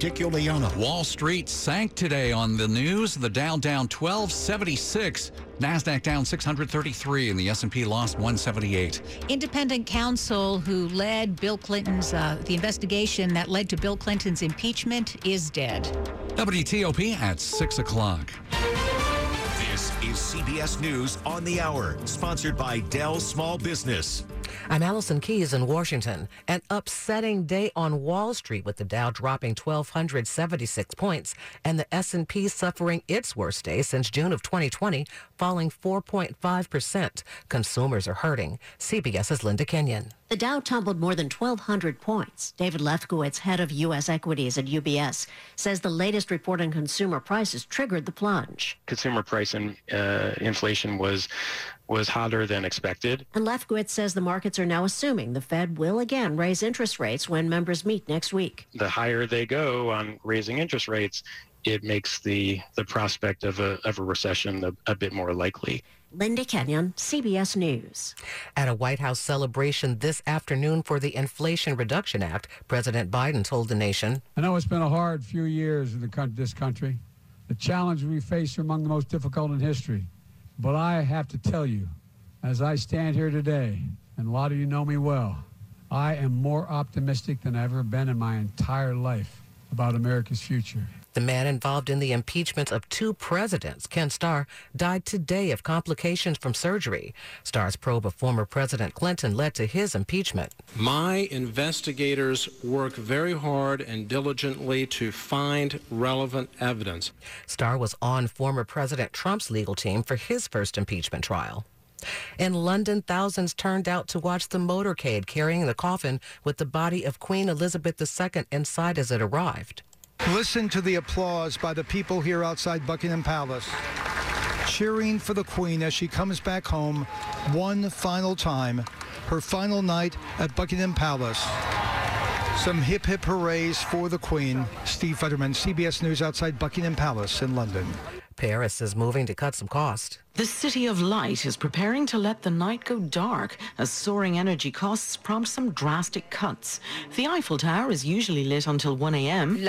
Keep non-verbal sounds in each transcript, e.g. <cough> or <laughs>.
Dick Uliano. Wall Street sank today on the news. The Dow down 1276, Nasdaq down 633, and the S&P lost 178. Independent counsel who led Bill Clinton's uh, the investigation that led to Bill Clinton's impeachment is dead. WTOP at six o'clock. This is CBS News on the Hour, sponsored by Dell Small Business. I'm Allison Keyes in Washington. An upsetting day on Wall Street with the Dow dropping 1276 points and the S&P suffering its worst day since June of 2020, falling 4.5%. Consumers are hurting. CBS's Linda Kenyon. The Dow tumbled more than 1,200 points. David Lefkowitz, head of U.S. equities at UBS, says the latest report on consumer prices triggered the plunge. Consumer price and uh, inflation was was hotter than expected. And Lefkowitz says the markets are now assuming the Fed will again raise interest rates when members meet next week. The higher they go on raising interest rates, it makes the the prospect of a of a recession a, a bit more likely. Linda Kenyon, CBS News. At a White House celebration this afternoon for the Inflation Reduction Act, President Biden told the nation, I know it's been a hard few years in the, this country. The challenges we face are among the most difficult in history. But I have to tell you, as I stand here today, and a lot of you know me well, I am more optimistic than I've ever been in my entire life about America's future. The man involved in the impeachment of two presidents, Ken Starr, died today of complications from surgery. Starr's probe of former President Clinton led to his impeachment. My investigators work very hard and diligently to find relevant evidence. Starr was on former President Trump's legal team for his first impeachment trial. In London, thousands turned out to watch the motorcade carrying the coffin with the body of Queen Elizabeth II inside as it arrived. Listen to the applause by the people here outside Buckingham Palace, cheering for the Queen as she comes back home one final time, her final night at Buckingham Palace. Some hip hip hoorays for the Queen. Steve Futterman, CBS News outside Buckingham Palace in London. Paris is moving to cut some cost. The City of Light is preparing to let the night go dark as soaring energy costs prompt some drastic cuts. The Eiffel Tower is usually lit until 1 a.m.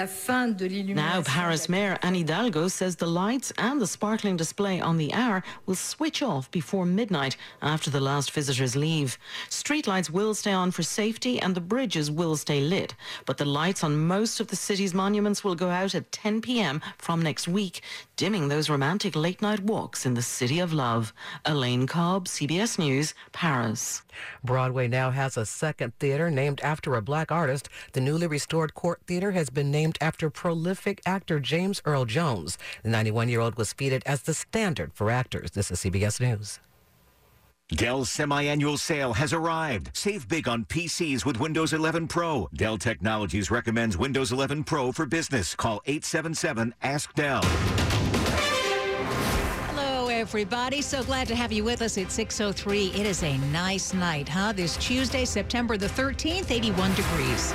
Now, Paris Mayor Anne Hidalgo says the lights and the sparkling display on the hour will switch off before midnight after the last visitors leave. Streetlights will stay on for safety and the bridges will stay lit, but the lights on most of the city's monuments will go out at 10 p.m. from next week, dimming those romantic late night walks in the city of Love. Elaine Cobb, CBS News, Paris. Broadway now has a second theater named after a black artist. The newly restored Cort Theater has been named after prolific actor James Earl Jones. The 91 year old was feted as the standard for actors. This is CBS News. Dell's semi-annual sale has arrived. Save big on PCs with Windows 11 Pro. Dell Technologies recommends Windows 11 Pro for business. Call 877-ASK-DELL everybody. So glad to have you with us at 6.03. It is a nice night, huh? This Tuesday, September the 13th, 81 degrees.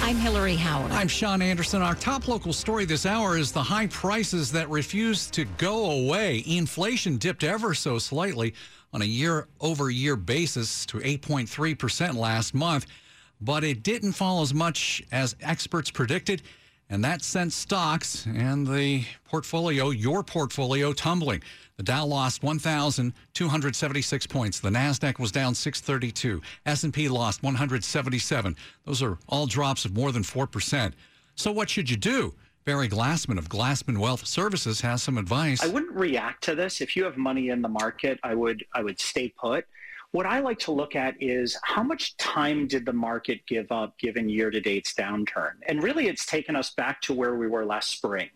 I'm Hillary Howard. I'm Sean Anderson. Our top local story this hour is the high prices that refuse to go away. Inflation dipped ever so slightly on a year over year basis to 8.3% last month, but it didn't fall as much as experts predicted. And that sent stocks and the portfolio, your portfolio, tumbling. The Dow lost 1,276 points. The Nasdaq was down 632. S&P lost 177. Those are all drops of more than 4%. So what should you do? Barry Glassman of Glassman Wealth Services has some advice. I wouldn't react to this. If you have money in the market, I would I would stay put. What I like to look at is how much time did the market give up given year to date's downturn? And really, it's taken us back to where we were last spring.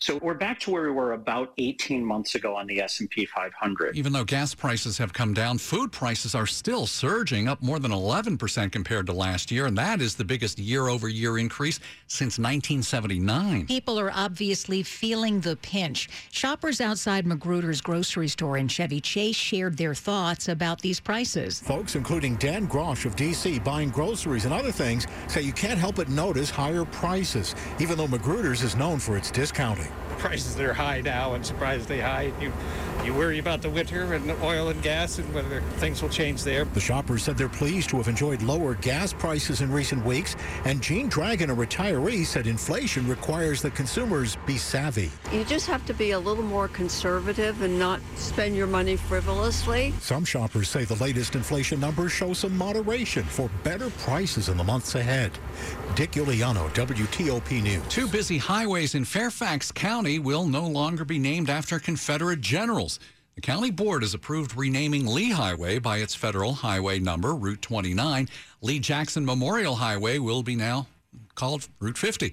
So we're back to where we were about 18 months ago on the S&P 500. Even though gas prices have come down, food prices are still surging, up more than 11% compared to last year, and that is the biggest year-over-year increase since 1979. People are obviously feeling the pinch. Shoppers outside Magruder's grocery store in Chevy Chase shared their thoughts about these prices. Folks, including Dan Grosh of D.C., buying groceries and other things, say you can't help but notice higher prices, even though Magruder's is known for its discounting morning. Prices are high now and surprisingly high. You, you worry about the winter and oil and gas and whether things will change there. The shoppers said they're pleased to have enjoyed lower gas prices in recent weeks. And Jean Dragon, a retiree, said inflation requires that consumers be savvy. You just have to be a little more conservative and not spend your money frivolously. Some shoppers say the latest inflation numbers show some moderation for better prices in the months ahead. Dick Uliano, WTOP News. Two busy highways in Fairfax County will no longer be named after Confederate generals. The county board has approved renaming Lee Highway by its federal highway number, Route 29. Lee Jackson Memorial Highway will be now called Route 50.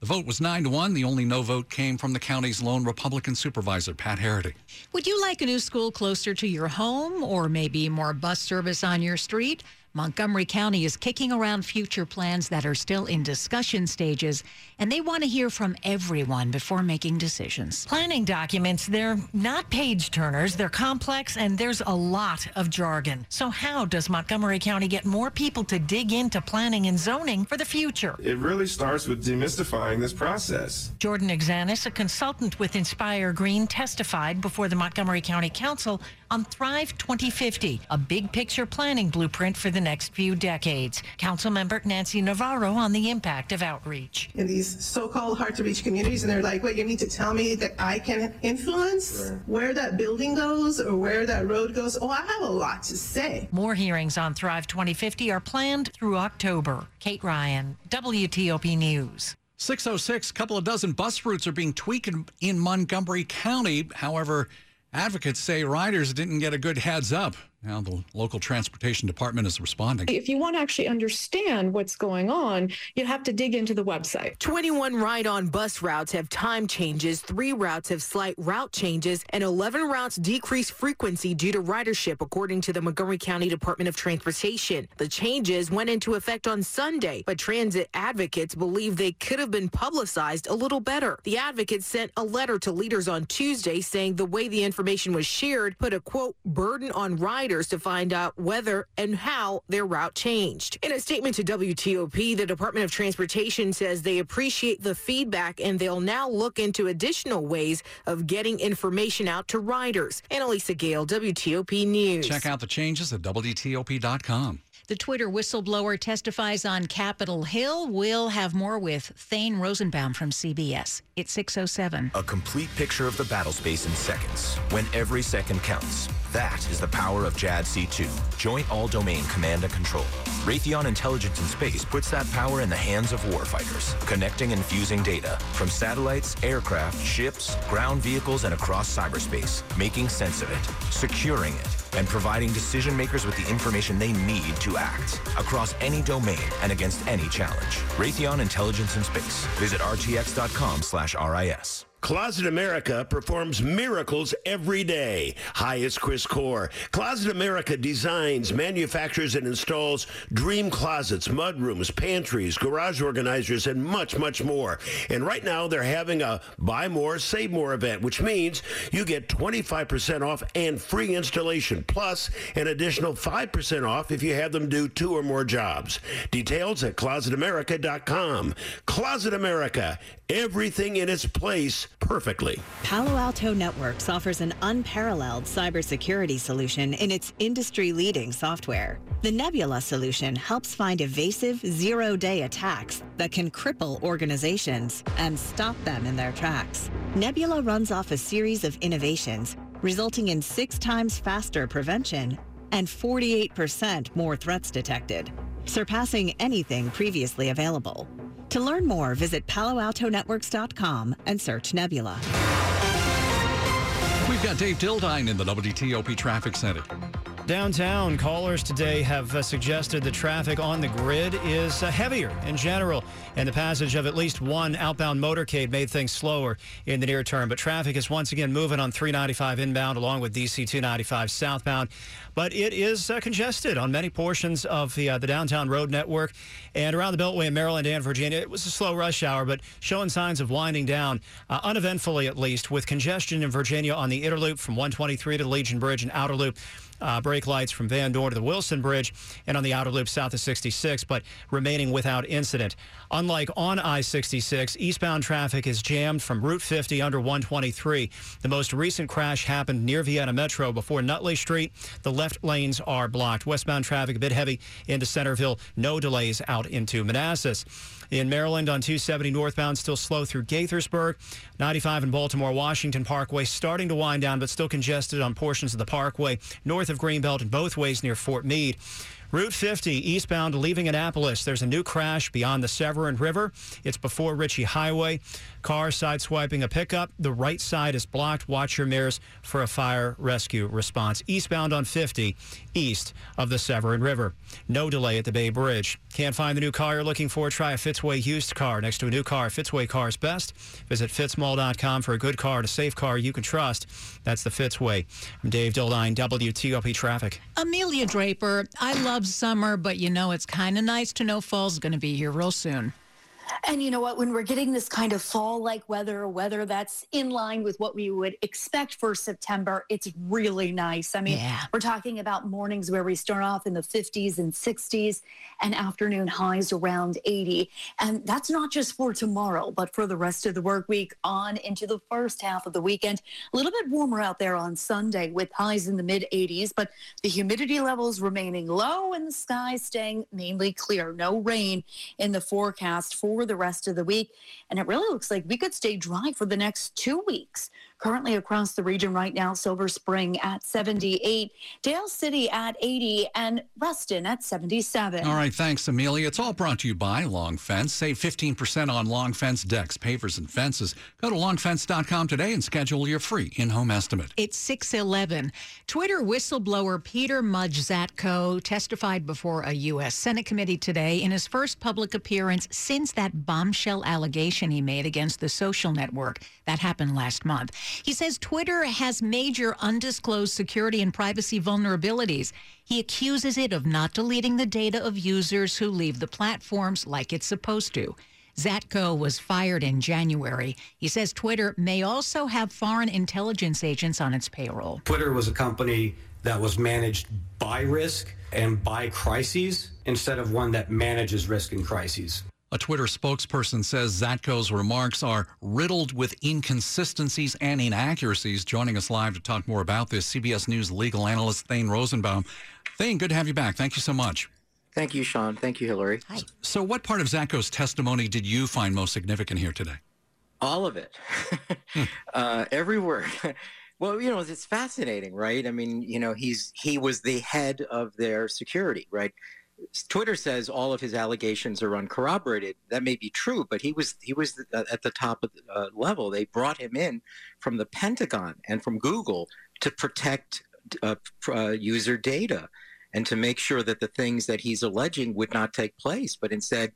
The vote was 9 to 1. The only no vote came from the county's lone Republican supervisor, Pat Herrity. Would you like a new school closer to your home or maybe more bus service on your street? Montgomery County is kicking around future plans that are still in discussion stages, and they want to hear from everyone before making decisions. Planning documents, they're not page turners, they're complex, and there's a lot of jargon. So, how does Montgomery County get more people to dig into planning and zoning for the future? It really starts with demystifying this process. Jordan Exanis, a consultant with Inspire Green, testified before the Montgomery County Council on Thrive 2050, a big picture planning blueprint for the next few decades. Councilmember Nancy Navarro on the impact of outreach. In these so-called hard-to-reach communities, and they're like, "Wait, you need to tell me that I can influence right. where that building goes or where that road goes." Oh, I have a lot to say. More hearings on Thrive 2050 are planned through October. Kate Ryan, WTOP News. 606, a couple of dozen bus routes are being tweaked in Montgomery County. However, advocates say riders didn't get a good heads up. Now, the local transportation department is responding. If you want to actually understand what's going on, you have to dig into the website. 21 ride on bus routes have time changes, three routes have slight route changes, and 11 routes decrease frequency due to ridership, according to the Montgomery County Department of Transportation. The changes went into effect on Sunday, but transit advocates believe they could have been publicized a little better. The advocates sent a letter to leaders on Tuesday saying the way the information was shared put a quote burden on riders to find out whether and how their route changed. In a statement to WTOP, the Department of Transportation says they appreciate the feedback and they'll now look into additional ways of getting information out to riders. Annalisa Gale, WTOP News. Check out the changes at WTOP.com. The Twitter whistleblower testifies on Capitol Hill. We'll have more with Thane Rosenbaum from CBS. It's 607. A complete picture of the battle space in seconds, when every second counts. That is the power of JADC2, Joint All-Domain Command and Control. Raytheon Intelligence in Space puts that power in the hands of warfighters, connecting and fusing data from satellites, aircraft, ships, ground vehicles, and across cyberspace, making sense of it, securing it, and providing decision makers with the information they need to act across any domain and against any challenge. Raytheon Intelligence in Space. Visit rtx.com slash RIS. Closet America performs miracles every day. Hi, it's Chris Core. Closet America designs, manufactures, and installs dream closets, mudrooms, pantries, garage organizers, and much, much more. And right now, they're having a buy more, save more event, which means you get 25% off and free installation, plus an additional 5% off if you have them do two or more jobs. Details at closetamerica.com. Closet America, everything in its place perfectly. Palo Alto Networks offers an unparalleled cybersecurity solution in its industry-leading software. The Nebula solution helps find evasive zero-day attacks that can cripple organizations and stop them in their tracks. Nebula runs off a series of innovations, resulting in six times faster prevention and 48% more threats detected, surpassing anything previously available. To learn more, visit paloaltonetworks.com and search Nebula. We've got Dave Dildine in the WTOP Traffic Center. Downtown, callers today have uh, suggested the traffic on the grid is uh, heavier in general, and the passage of at least one outbound motorcade made things slower in the near term. But traffic is once again moving on 395 inbound along with DC 295 southbound. But it is uh, congested on many portions of the, uh, the downtown road network and around the Beltway in Maryland and Virginia. It was a slow rush hour, but showing signs of winding down, uh, uneventfully at least, with congestion in Virginia on the Interloop from 123 to Legion Bridge and outer loop uh, brake lights from Van Dorn to the Wilson Bridge and on the outer loop south of 66, but remaining without incident. Unlike on I 66, eastbound traffic is jammed from Route 50 under 123. The most recent crash happened near Vienna Metro before Nutley Street. The left lanes are blocked. Westbound traffic a bit heavy into Centreville. No delays out into Manassas. In Maryland on 270 northbound, still slow through Gaithersburg. 95 in Baltimore Washington Parkway starting to wind down, but still congested on portions of the parkway north of Greenbelt and both ways near Fort Meade. Route 50 eastbound leaving Annapolis. There's a new crash beyond the Severn River. It's before Ritchie Highway. Car sideswiping a pickup. The right side is blocked. Watch your mirrors for a fire rescue response. Eastbound on 50, east of the Severn River. No delay at the Bay Bridge. Can't find the new car you're looking for? Try a Fitzway used car next to a new car. Fitzway Cars Best. Visit fitzmall.com for a good car, a safe car you can trust. That's the Fitzway. I'm Dave Dildine, WTOP Traffic. Amelia Draper, I love summer, but you know it's kind of nice to know fall's going to be here real soon. And you know what? When we're getting this kind of fall like weather, weather that's in line with what we would expect for September, it's really nice. I mean, yeah. we're talking about mornings where we start off in the 50s and 60s and afternoon highs around 80. And that's not just for tomorrow, but for the rest of the work week on into the first half of the weekend. A little bit warmer out there on Sunday with highs in the mid 80s, but the humidity levels remaining low and the sky staying mainly clear. No rain in the forecast for the rest of the week. And it really looks like we could stay dry for the next two weeks. Currently across the region right now, Silver Spring at 78, Dale City at 80, and Reston at 77. All right, thanks, Amelia. It's all brought to you by Long Fence. Save 15% on Long Fence decks, pavers, and fences. Go to longfence.com today and schedule your free in-home estimate. It's 611. Twitter whistleblower Peter Mudge Zatko testified before a U.S. Senate committee today in his first public appearance since that bombshell allegation he made against the social network. That happened last month. He says Twitter has major undisclosed security and privacy vulnerabilities. He accuses it of not deleting the data of users who leave the platforms like it's supposed to. Zatko was fired in January. He says Twitter may also have foreign intelligence agents on its payroll. Twitter was a company that was managed by risk and by crises instead of one that manages risk and crises. A Twitter spokesperson says Zatko's remarks are riddled with inconsistencies and inaccuracies. Joining us live to talk more about this, CBS News legal analyst Thane Rosenbaum. Thane, good to have you back. Thank you so much. Thank you, Sean. Thank you, Hillary. Hi. So, what part of Zatko's testimony did you find most significant here today? All of it. <laughs> uh, every word. <laughs> well, you know, it's fascinating, right? I mean, you know, he's he was the head of their security, right? Twitter says all of his allegations are uncorroborated. That may be true, but he was he was at the top of the uh, level. They brought him in from the Pentagon and from Google to protect uh, uh, user data and to make sure that the things that he's alleging would not take place. But instead,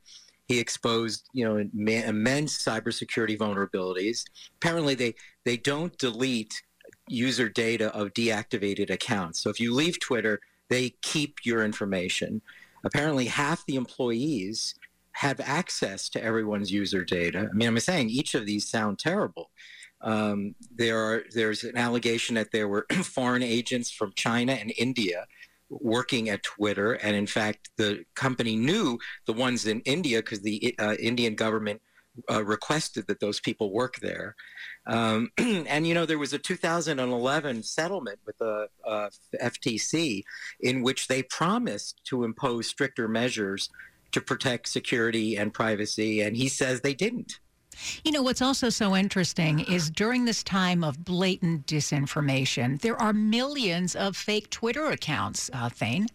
he exposed you know immense cybersecurity vulnerabilities. Apparently, they they don't delete user data of deactivated accounts. So if you leave Twitter, they keep your information apparently half the employees have access to everyone's user data. I mean, I'm saying each of these sound terrible. Um, there are there's an allegation that there were <clears throat> foreign agents from China and India working at Twitter, and in fact, the company knew the ones in India because the uh, Indian government uh, requested that those people work there. Um, <clears throat> and you know, there was a 2011 settlement with the uh, FTC in which they promised to impose stricter measures to protect security and privacy, and he says they didn't. You know, what's also so interesting is during this time of blatant disinformation, there are millions of fake Twitter accounts, uh, Thane.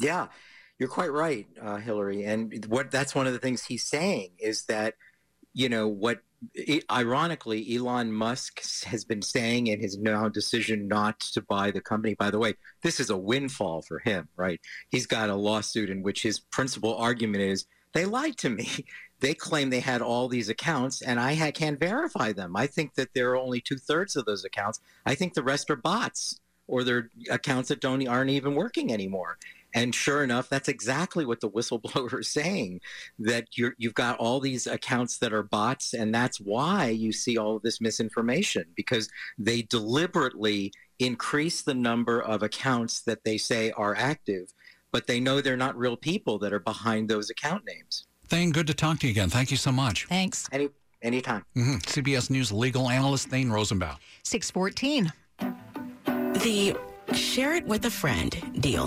Yeah, you're quite right, uh, Hillary. And what that's one of the things he's saying is that you know, what ironically Elon Musk has been saying in his now decision not to buy the company. By the way, this is a windfall for him, right? He's got a lawsuit in which his principal argument is they lied to me. <laughs> They claim they had all these accounts, and I can't verify them. I think that there are only two thirds of those accounts. I think the rest are bots or they're accounts that don't aren't even working anymore. And sure enough, that's exactly what the whistleblower is saying that you have got all these accounts that are bots. And that's why you see all of this misinformation because they deliberately increase the number of accounts that they say are active, but they know they're not real people that are behind those account names. Thane, good to talk to you again. Thank you so much. Thanks. Any, anytime. Mm-hmm. CBS News legal analyst Thane Rosenbaum. 614. The share it with a friend deal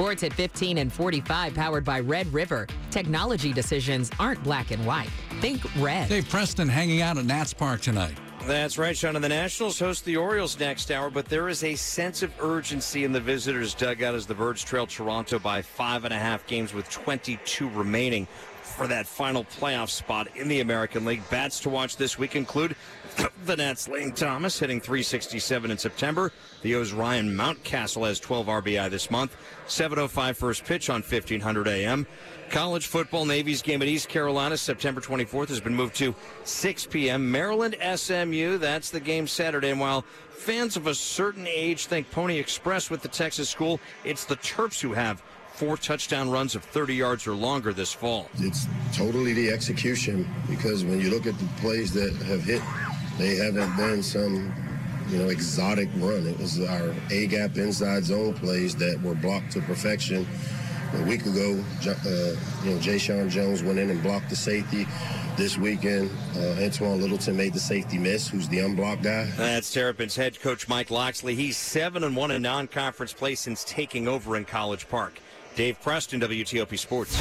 Sports at 15 and 45, powered by Red River. Technology decisions aren't black and white. Think red. Dave Preston hanging out at Nats Park tonight. That's right, Sean. And the Nationals host the Orioles next hour, but there is a sense of urgency in the visitors' dugout as the Birds trail Toronto by five and a half games with 22 remaining for that final playoff spot in the American League. Bats to watch this week include <coughs> the Nats' Lane Thomas hitting 367 in September. The O's Ryan Mountcastle has 12 RBI this month. 7:05 first pitch on 1500 AM. College football Navy's game at East Carolina September 24th has been moved to 6 p.m. Maryland SMU. That's the game Saturday. And while fans of a certain age think Pony Express with the Texas school, it's the Terps who have four touchdown runs of 30 yards or longer this fall. It's totally the execution because when you look at the plays that have hit, they haven't been some, you know, exotic run. It was our A gap inside zone plays that were blocked to perfection. A week ago, uh, you know, Jeshaun Jones went in and blocked the safety. This weekend, uh, Antwain Littleton made the safety miss, who's the unblocked guy. That's Terrapins head coach Mike Locksley. He's 7 and 1 in non conference play since taking over in College Park. Dave Preston, WTOP Sports.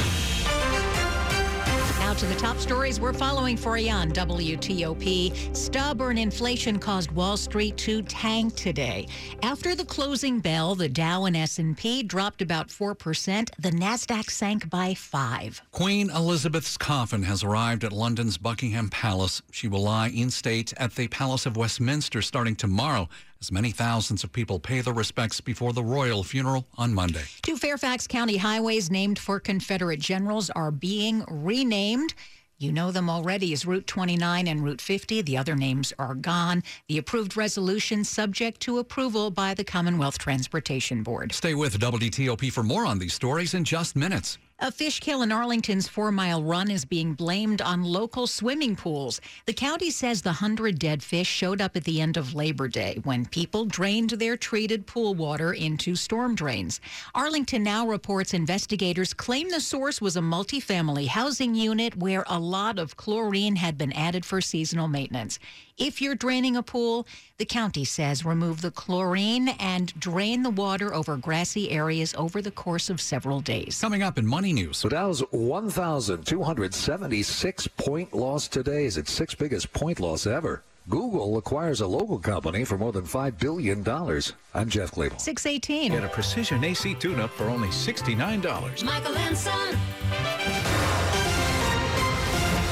Now to the top stories we're following for you on WTOP. Stubborn inflation caused Wall Street to tank today. After the closing bell, the Dow and S&P dropped about 4%. The Nasdaq sank by 5. Queen Elizabeth's coffin has arrived at London's Buckingham Palace. She will lie in state at the Palace of Westminster starting tomorrow as many thousands of people pay their respects before the royal funeral on Monday. Two Fairfax County highways named for Confederate generals are being renamed. You know them already as Route 29 and Route 50. The other names are gone. The approved resolution subject to approval by the Commonwealth Transportation Board. Stay with WTOP for more on these stories in just minutes. A fish kill in Arlington's four mile run is being blamed on local swimming pools. The county says the hundred dead fish showed up at the end of Labor Day when people drained their treated pool water into storm drains. Arlington now reports investigators claim the source was a multifamily housing unit where a lot of chlorine had been added for seasonal maintenance. If you're draining a pool, the county says remove the chlorine and drain the water over grassy areas over the course of several days. Coming up in Money News. The Dow's 1,276 point loss today is its sixth biggest point loss ever. Google acquires a local company for more than $5 billion. I'm Jeff Clabaugh. 618. Get a precision AC tune up for only $69. Michael and Son.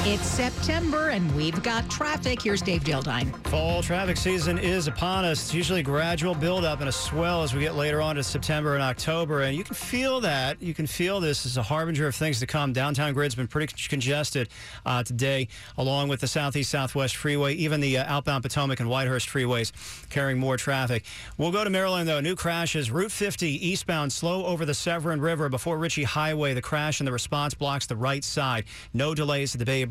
It's September and we've got traffic. Here's Dave Dildine. Fall traffic season is upon us. It's usually gradual buildup and a swell as we get later on to September and October. And you can feel that. You can feel this as a harbinger of things to come. Downtown grid's been pretty congested uh, today, along with the Southeast Southwest Freeway, even the uh, outbound Potomac and Whitehurst freeways carrying more traffic. We'll go to Maryland, though. New crashes. Route 50 eastbound, slow over the Severn River before Ritchie Highway. The crash and the response blocks the right side. No delays at the Bay.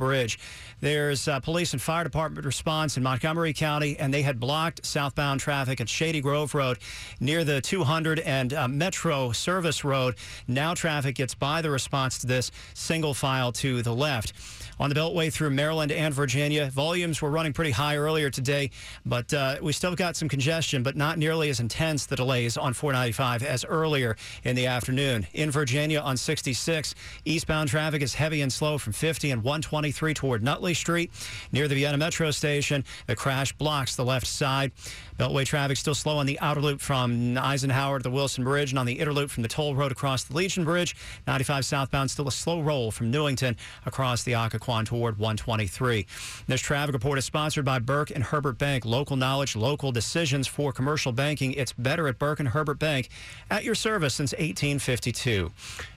There's uh, police and fire department response in Montgomery County, and they had blocked southbound traffic at Shady Grove Road near the 200 and uh, Metro Service Road. Now traffic gets by the response to this single file to the left. On the Beltway through Maryland and Virginia, volumes were running pretty high earlier today, but uh, we still got some congestion, but not nearly as intense the delays on 495 as earlier in the afternoon. In Virginia on 66, eastbound traffic is heavy and slow from 50 and 123 toward Nutley Street. Near the Vienna Metro station, the crash blocks the left side. Beltway traffic still slow on the outer loop from Eisenhower to the Wilson Bridge and on the inner loop from the toll road across the Legion Bridge. 95 southbound still a slow roll from Newington across the Occoquan toward 123. This traffic report is sponsored by Burke and Herbert Bank. Local knowledge, local decisions for commercial banking. It's better at Burke and Herbert Bank at your service since 1852.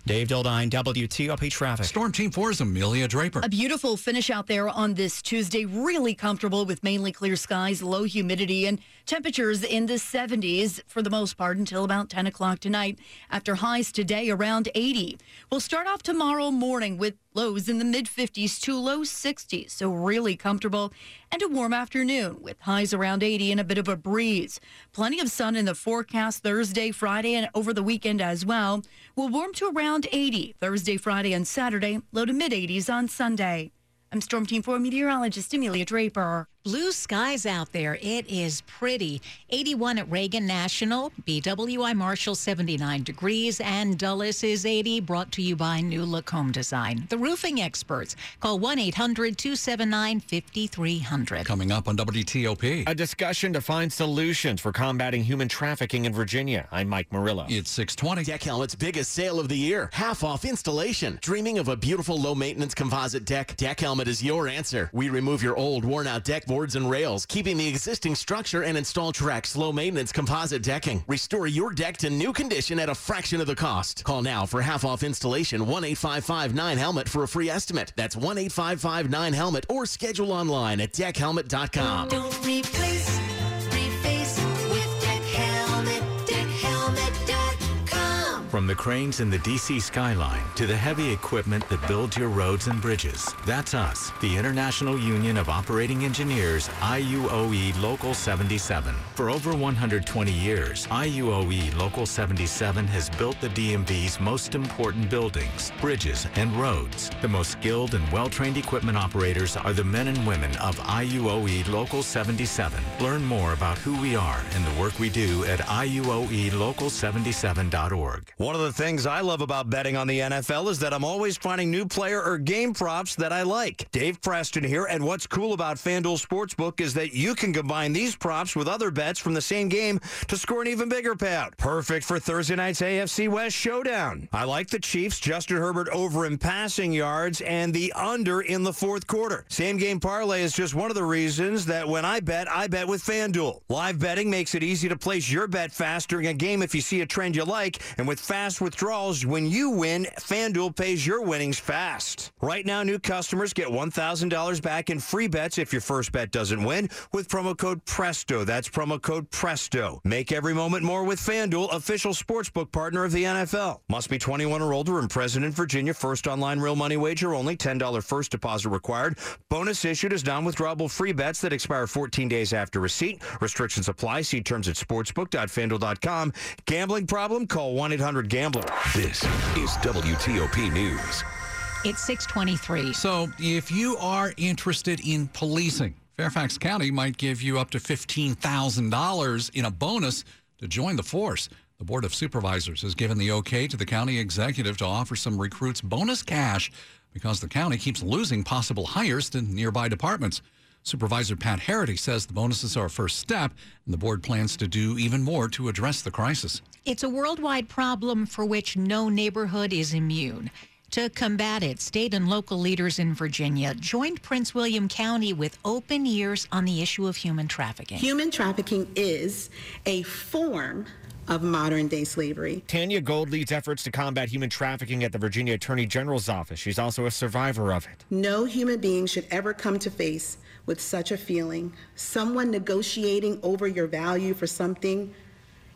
Dave Dildine, WTOP Traffic. Storm Team 4's Amelia Draper. A beautiful finish out there on this Tuesday. Really comfortable with mainly clear skies, low humidity, and temperatures in the 70s for the most part until about 10 o'clock tonight. After highs today around 80. We'll start off tomorrow morning with lows in the mid 50s to low 60s. So really comfortable and a warm afternoon with highs around 80 and a bit of a breeze. Plenty of sun in the forecast Thursday, Friday, and over the weekend as well. We'll warm to around 80 Thursday, Friday, and Saturday, low to mid 80s on Sunday. I'm Storm Team 4 meteorologist Amelia Draper. Blue skies out there. It is pretty. 81 at Reagan National, BWI Marshall 79 degrees, and Dulles is 80. Brought to you by New Look Home Design, the roofing experts. Call 1 800 279 5300. Coming up on WTOP. A discussion to find solutions for combating human trafficking in Virginia. I'm Mike Murillo. It's 620. Deck Helmet's biggest sale of the year. Half off installation. Dreaming of a beautiful low maintenance composite deck? Deck Helmet is your answer. We remove your old worn out deck boards and rails, keeping the existing structure and install Trex low maintenance composite decking. Restore your deck to new condition at a fraction of the cost. Call now for half off installation 1 855 Helmet for a free estimate. That's 1 855 Helmet or schedule online at deckhelmet.com. Don't replace, From the cranes in the DC skyline to the heavy equipment that builds your roads and bridges, that's us, the International Union of Operating Engineers, IUOE Local 77. For over 120 years, IUOE Local 77 has built the DMV's most important buildings, bridges, and roads. The most skilled and well-trained equipment operators are the men and women of IUOE Local 77. Learn more about who we are and the work we do at E IUOELocal77.org. One of the things I love about betting on the NFL is that I'm always finding new player or game props that I like. Dave Preston here, and what's cool about FanDuel Sportsbook is that you can combine these props with other bets from the same game to score an even bigger payout. Perfect for Thursday night's AFC West showdown. I like the Chiefs, Justin Herbert over in passing yards, and the under in the fourth quarter. Same game parlay is just one of the reasons that when I bet, I bet with FanDuel. Live betting makes it easy to place your bet fast during a game if you see a trend you like, and with fast withdrawals, when you win, FanDuel pays your winnings fast. Right now, new customers get $1,000 back in free bets if your first bet doesn't win with promo code PRESTO. That's promo code PRESTO. Make every moment more with FanDuel, official sportsbook partner of the NFL. Must be 21 or older and present in Virginia. First online real money wager only. $10 first deposit required. Bonus issued as non-withdrawable free bets that expire 14 days after receipt. Restrictions apply. See terms at sportsbook.fanduel.com. Gambling problem? Call 1-800-GAMBLER. This is WTOP News. It's 623. So, if you are interested in policing, Fairfax County might give you up to $15,000 in a bonus to join the force. The Board of Supervisors has given the okay to the county executive to offer some recruits bonus cash because the county keeps losing possible hires to nearby departments. Supervisor Pat Herrity says the bonuses are a first step, and the board plans to do even more to address the crisis. It's a worldwide problem for which no neighborhood is immune. To combat it, state and local leaders in Virginia joined Prince William County with open ears on the issue of human trafficking. Human trafficking is a form of modern day slavery. Tanya Gould leads efforts to combat human trafficking at the Virginia Attorney General's office. She's also a survivor of it. No human being should ever come to face with such a feeling. Someone negotiating over your value for something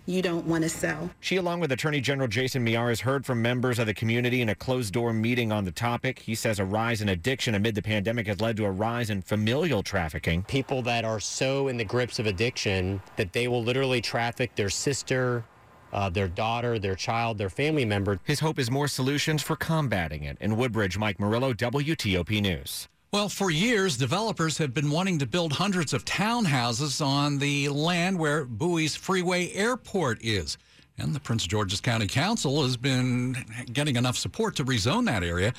you don't want to sell. She, along with Attorney General Jason Miyares, heard from members of the community in a closed door meeting on the topic. He says a rise in addiction amid the pandemic has led to a rise in familial trafficking. People that are so in the grips of addiction that they will literally traffic their sister, uh, their daughter, their child, their family member. His hope is more solutions for combating it. In Woodbridge, Mike Murillo, WTOP News. Well, for years, developers have been wanting to build hundreds of townhouses on the land where Bowie's Freeway Airport is. And the Prince George's County Council has been getting enough support to rezone that area.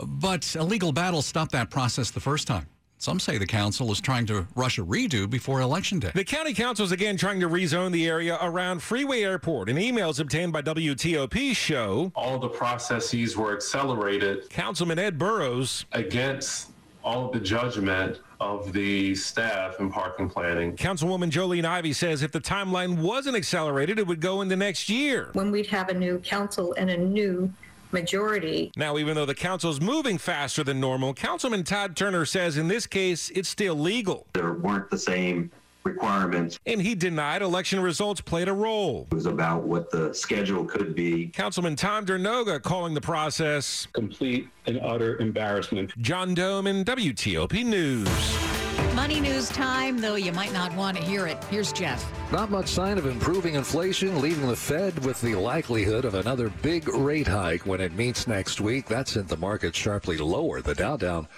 But a legal battle stopped that process the first time. Some say the council is trying to rush a redo before Election Day. The county council is again trying to rezone the area around Freeway Airport. In emails obtained by WTOP show, all the processes were accelerated. Councilman Ed Burroughs against all of the judgment of the staff in parking planning. Councilwoman Jolene Ivey says if the timeline wasn't accelerated, it would go into next year. When we'd have a new council and a new majority. Now, even though the council's moving faster than normal, Councilman Todd Turner says in this case, it's still legal. There weren't the same requirements. And he denied election results played a role. It was about what the schedule could be. Councilman Tom Dernoga calling the process complete and utter embarrassment. John Domen, WTOP News. Money news time, though you might not want to hear it. Here's Jeff. Not much sign of improving inflation, leaving the Fed with the likelihood of another big rate hike when it meets next week. That sent the market sharply lower. The Dow down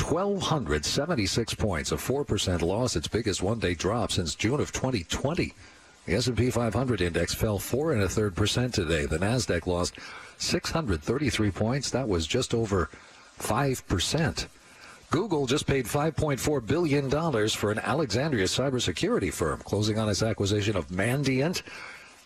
1,276 points, a 4% loss, its biggest one-day drop since June of 2020. The S&P 500 index fell four and a third percent today. The Nasdaq lost 633 points. That was just over five percent. Google just paid $5.4 billion for an Alexandria cybersecurity firm, closing on its acquisition of Mandiant.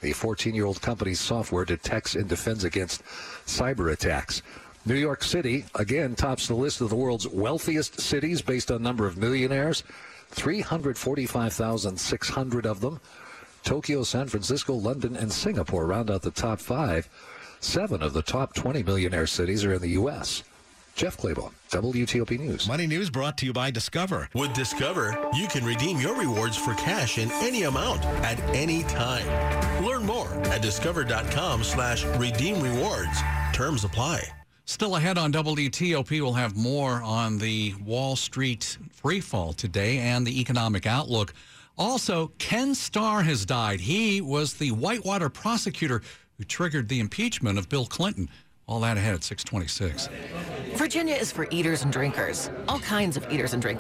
The 14 year old company's software detects and defends against cyber attacks. New York City, again, tops the list of the world's wealthiest cities based on number of millionaires 345,600 of them. Tokyo, San Francisco, London, and Singapore round out the top five. Seven of the top 20 millionaire cities are in the U.S. Jeff Clabaugh, WTOP News. Money News brought to you by Discover. With Discover, you can redeem your rewards for cash in any amount at any time. Learn more at discover.com slash redeem rewards. Terms apply. Still ahead on WTOP, we'll have more on the Wall Street freefall today and the economic outlook. Also, Ken Starr has died. He was the Whitewater prosecutor who triggered the impeachment of Bill Clinton. All that ahead at 626. Virginia is for eaters and drinkers, all kinds of eaters and drinkers.